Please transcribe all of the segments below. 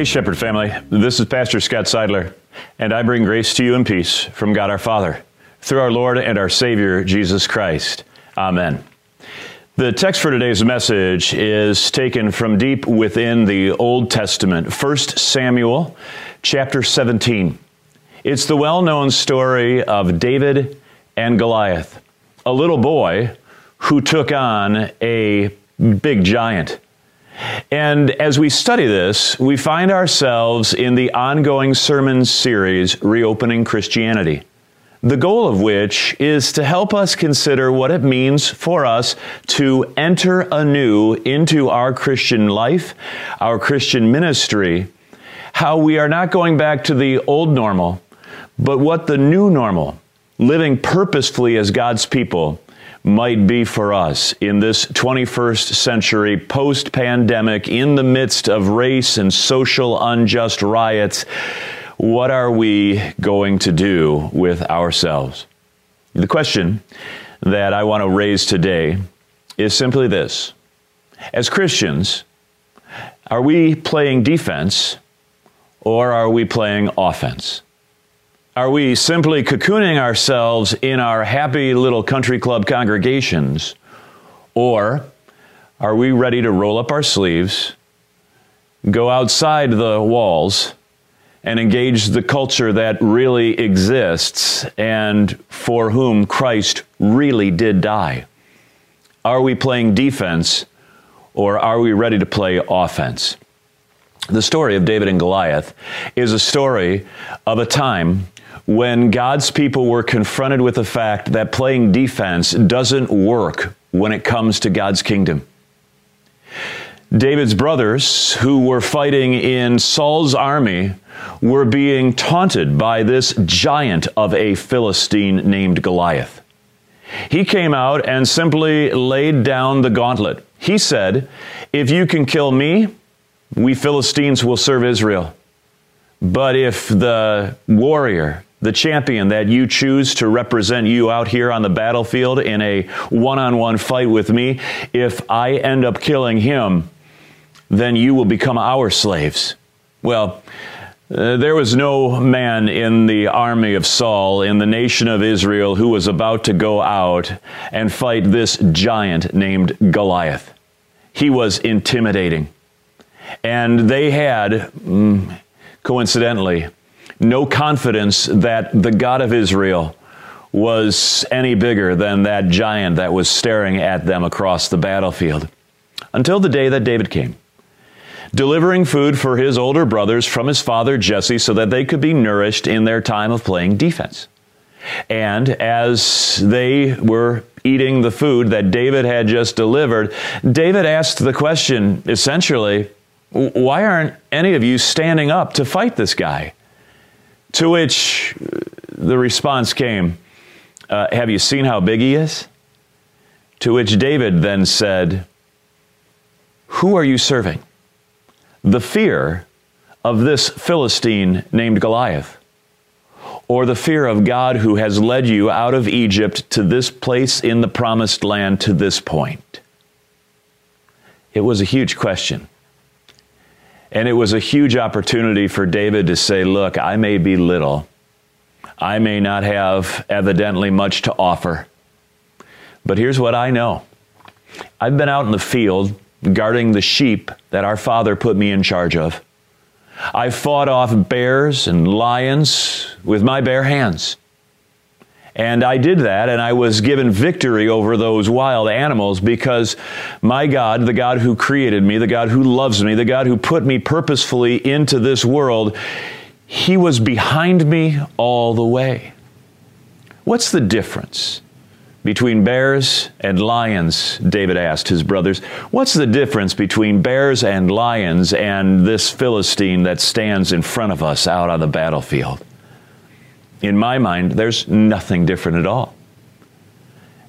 Hey, Shepherd family. This is Pastor Scott Seidler, and I bring grace to you and peace from God our Father through our Lord and our Savior, Jesus Christ. Amen. The text for today's message is taken from deep within the Old Testament, 1 Samuel chapter 17. It's the well known story of David and Goliath, a little boy who took on a big giant. And as we study this, we find ourselves in the ongoing sermon series, Reopening Christianity, the goal of which is to help us consider what it means for us to enter anew into our Christian life, our Christian ministry, how we are not going back to the old normal, but what the new normal, living purposefully as God's people, might be for us in this 21st century post pandemic, in the midst of race and social unjust riots. What are we going to do with ourselves? The question that I want to raise today is simply this As Christians, are we playing defense or are we playing offense? Are we simply cocooning ourselves in our happy little country club congregations? Or are we ready to roll up our sleeves, go outside the walls, and engage the culture that really exists and for whom Christ really did die? Are we playing defense or are we ready to play offense? The story of David and Goliath is a story of a time when God's people were confronted with the fact that playing defense doesn't work when it comes to God's kingdom. David's brothers, who were fighting in Saul's army, were being taunted by this giant of a Philistine named Goliath. He came out and simply laid down the gauntlet. He said, If you can kill me, we Philistines will serve Israel. But if the warrior the champion that you choose to represent you out here on the battlefield in a one on one fight with me, if I end up killing him, then you will become our slaves. Well, uh, there was no man in the army of Saul, in the nation of Israel, who was about to go out and fight this giant named Goliath. He was intimidating. And they had, mm, coincidentally, no confidence that the God of Israel was any bigger than that giant that was staring at them across the battlefield. Until the day that David came, delivering food for his older brothers from his father Jesse so that they could be nourished in their time of playing defense. And as they were eating the food that David had just delivered, David asked the question essentially, why aren't any of you standing up to fight this guy? To which the response came, uh, Have you seen how big he is? To which David then said, Who are you serving? The fear of this Philistine named Goliath, or the fear of God who has led you out of Egypt to this place in the promised land to this point? It was a huge question. And it was a huge opportunity for David to say, Look, I may be little. I may not have evidently much to offer. But here's what I know I've been out in the field guarding the sheep that our father put me in charge of. I fought off bears and lions with my bare hands. And I did that, and I was given victory over those wild animals because my God, the God who created me, the God who loves me, the God who put me purposefully into this world, He was behind me all the way. What's the difference between bears and lions? David asked his brothers. What's the difference between bears and lions and this Philistine that stands in front of us out on the battlefield? In my mind, there's nothing different at all.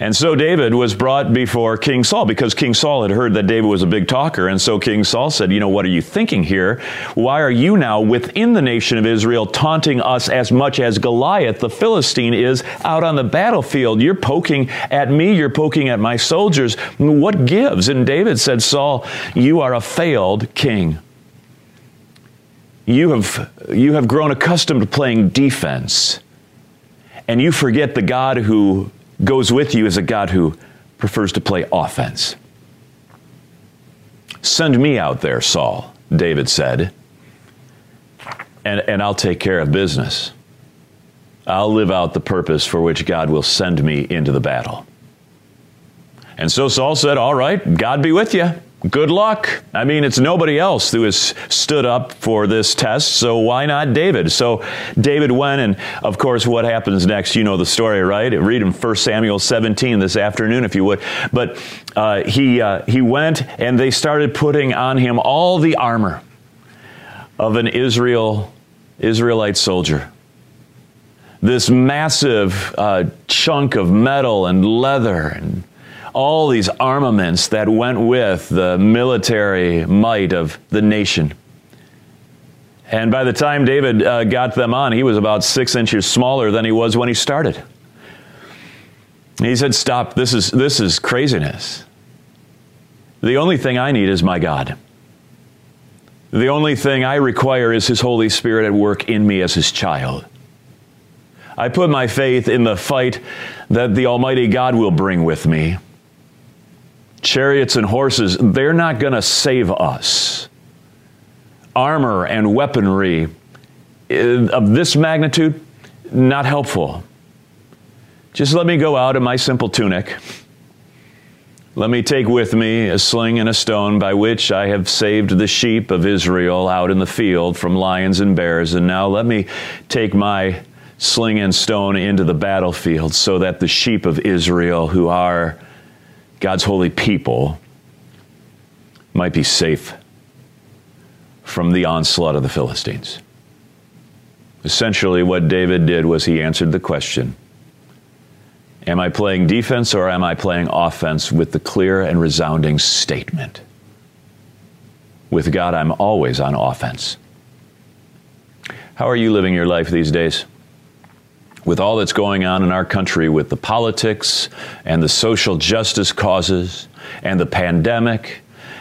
And so David was brought before King Saul because King Saul had heard that David was a big talker. And so King Saul said, You know, what are you thinking here? Why are you now within the nation of Israel taunting us as much as Goliath, the Philistine, is out on the battlefield? You're poking at me, you're poking at my soldiers. What gives? And David said, Saul, you are a failed king. You have, you have grown accustomed to playing defense, and you forget the God who goes with you is a God who prefers to play offense. Send me out there, Saul, David said, and, and I'll take care of business. I'll live out the purpose for which God will send me into the battle. And so Saul said, All right, God be with you. Good luck. I mean, it's nobody else who has stood up for this test, so why not David? So David went, and of course, what happens next? You know the story, right? Read in 1 Samuel 17 this afternoon, if you would. But uh, he, uh, he went, and they started putting on him all the armor of an Israel, Israelite soldier this massive uh, chunk of metal and leather and all these armaments that went with the military might of the nation. And by the time David uh, got them on, he was about six inches smaller than he was when he started. He said, Stop, this is, this is craziness. The only thing I need is my God. The only thing I require is His Holy Spirit at work in me as His child. I put my faith in the fight that the Almighty God will bring with me chariots and horses, they're not going to save us. Armor and weaponry eh, of this magnitude, not helpful. Just let me go out in my simple tunic. Let me take with me a sling and a stone by which I have saved the sheep of Israel out in the field from lions and bears. And now let me take my sling and stone into the battlefield so that the sheep of Israel, who are God's holy people might be safe from the onslaught of the Philistines. Essentially, what David did was he answered the question Am I playing defense or am I playing offense with the clear and resounding statement? With God, I'm always on offense. How are you living your life these days? With all that's going on in our country with the politics and the social justice causes and the pandemic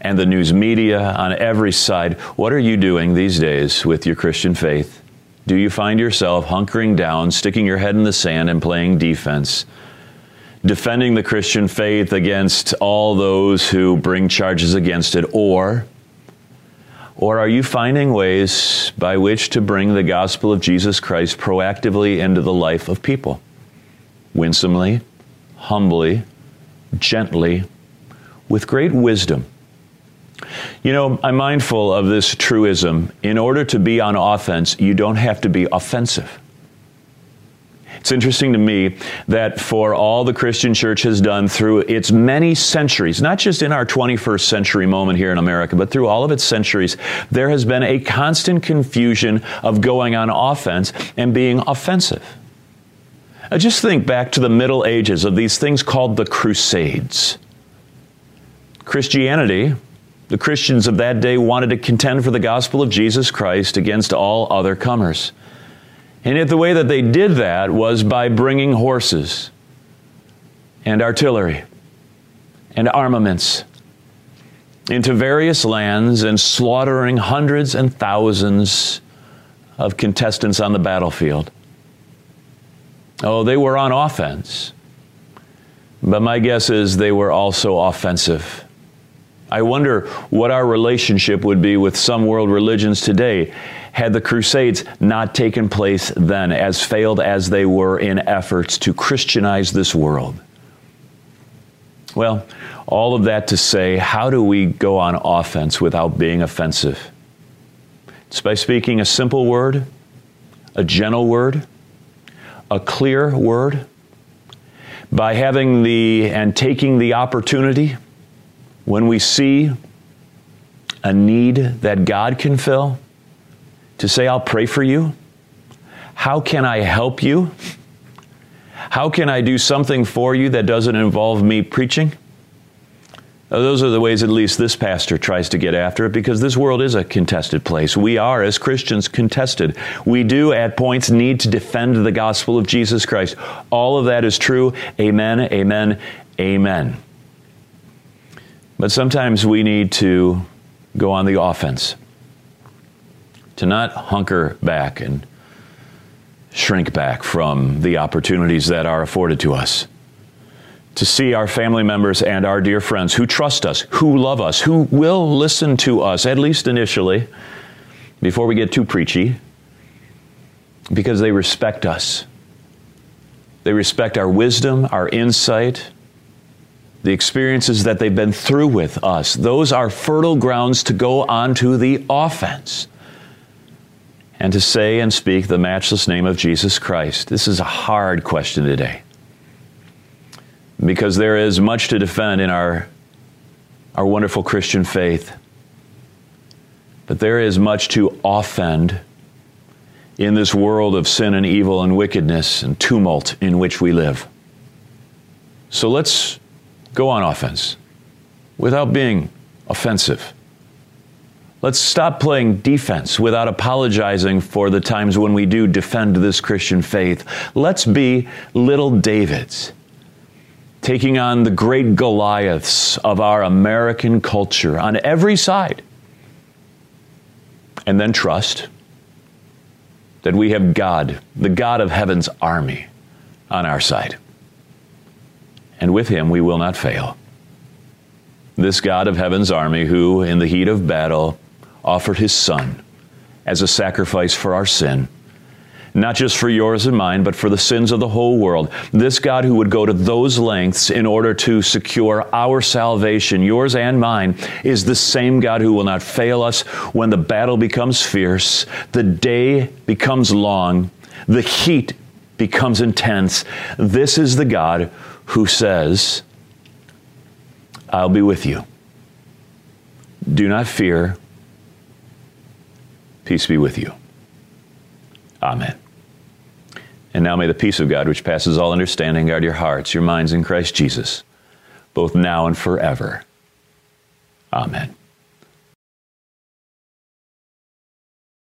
and the news media on every side, what are you doing these days with your Christian faith? Do you find yourself hunkering down, sticking your head in the sand, and playing defense? Defending the Christian faith against all those who bring charges against it, or or are you finding ways by which to bring the gospel of Jesus Christ proactively into the life of people? Winsomely, humbly, gently, with great wisdom. You know, I'm mindful of this truism. In order to be on offense, you don't have to be offensive. It's interesting to me that for all the Christian church has done through its many centuries, not just in our 21st century moment here in America, but through all of its centuries, there has been a constant confusion of going on offense and being offensive. Now just think back to the Middle Ages of these things called the Crusades. Christianity, the Christians of that day wanted to contend for the gospel of Jesus Christ against all other comers. And yet, the way that they did that was by bringing horses and artillery and armaments into various lands and slaughtering hundreds and thousands of contestants on the battlefield. Oh, they were on offense. But my guess is they were also offensive. I wonder what our relationship would be with some world religions today had the Crusades not taken place then, as failed as they were in efforts to Christianize this world? Well, all of that to say, how do we go on offense without being offensive? It's by speaking a simple word, a gentle word, a clear word, by having the and taking the opportunity when we see a need that God can fill to say, I'll pray for you? How can I help you? How can I do something for you that doesn't involve me preaching? Uh, those are the ways, at least, this pastor tries to get after it because this world is a contested place. We are, as Christians, contested. We do, at points, need to defend the gospel of Jesus Christ. All of that is true. Amen, amen, amen. But sometimes we need to go on the offense to not hunker back and shrink back from the opportunities that are afforded to us. To see our family members and our dear friends who trust us, who love us, who will listen to us, at least initially, before we get too preachy, because they respect us. They respect our wisdom, our insight, the experiences that they've been through with us. Those are fertile grounds to go onto the offense and to say and speak the matchless name of Jesus Christ. This is a hard question today because there is much to defend in our, our wonderful Christian faith. But there is much to offend in this world of sin and evil and wickedness and tumult in which we live. So let's go on offense without being offensive. Let's stop playing defense without apologizing for the times when we do defend this Christian faith. Let's be little Davids, taking on the great Goliaths of our American culture on every side. And then trust that we have God, the God of heaven's army, on our side. And with him we will not fail. This God of heaven's army, who in the heat of battle offered his son as a sacrifice for our sin, not just for yours and mine, but for the sins of the whole world. This God who would go to those lengths in order to secure our salvation, yours and mine, is the same God who will not fail us when the battle becomes fierce, the day becomes long, the heat becomes intense. This is the God who says, I'll be with you. Do not fear. Peace be with you. Amen. And now may the peace of God, which passes all understanding, guard your hearts, your minds in Christ Jesus, both now and forever. Amen.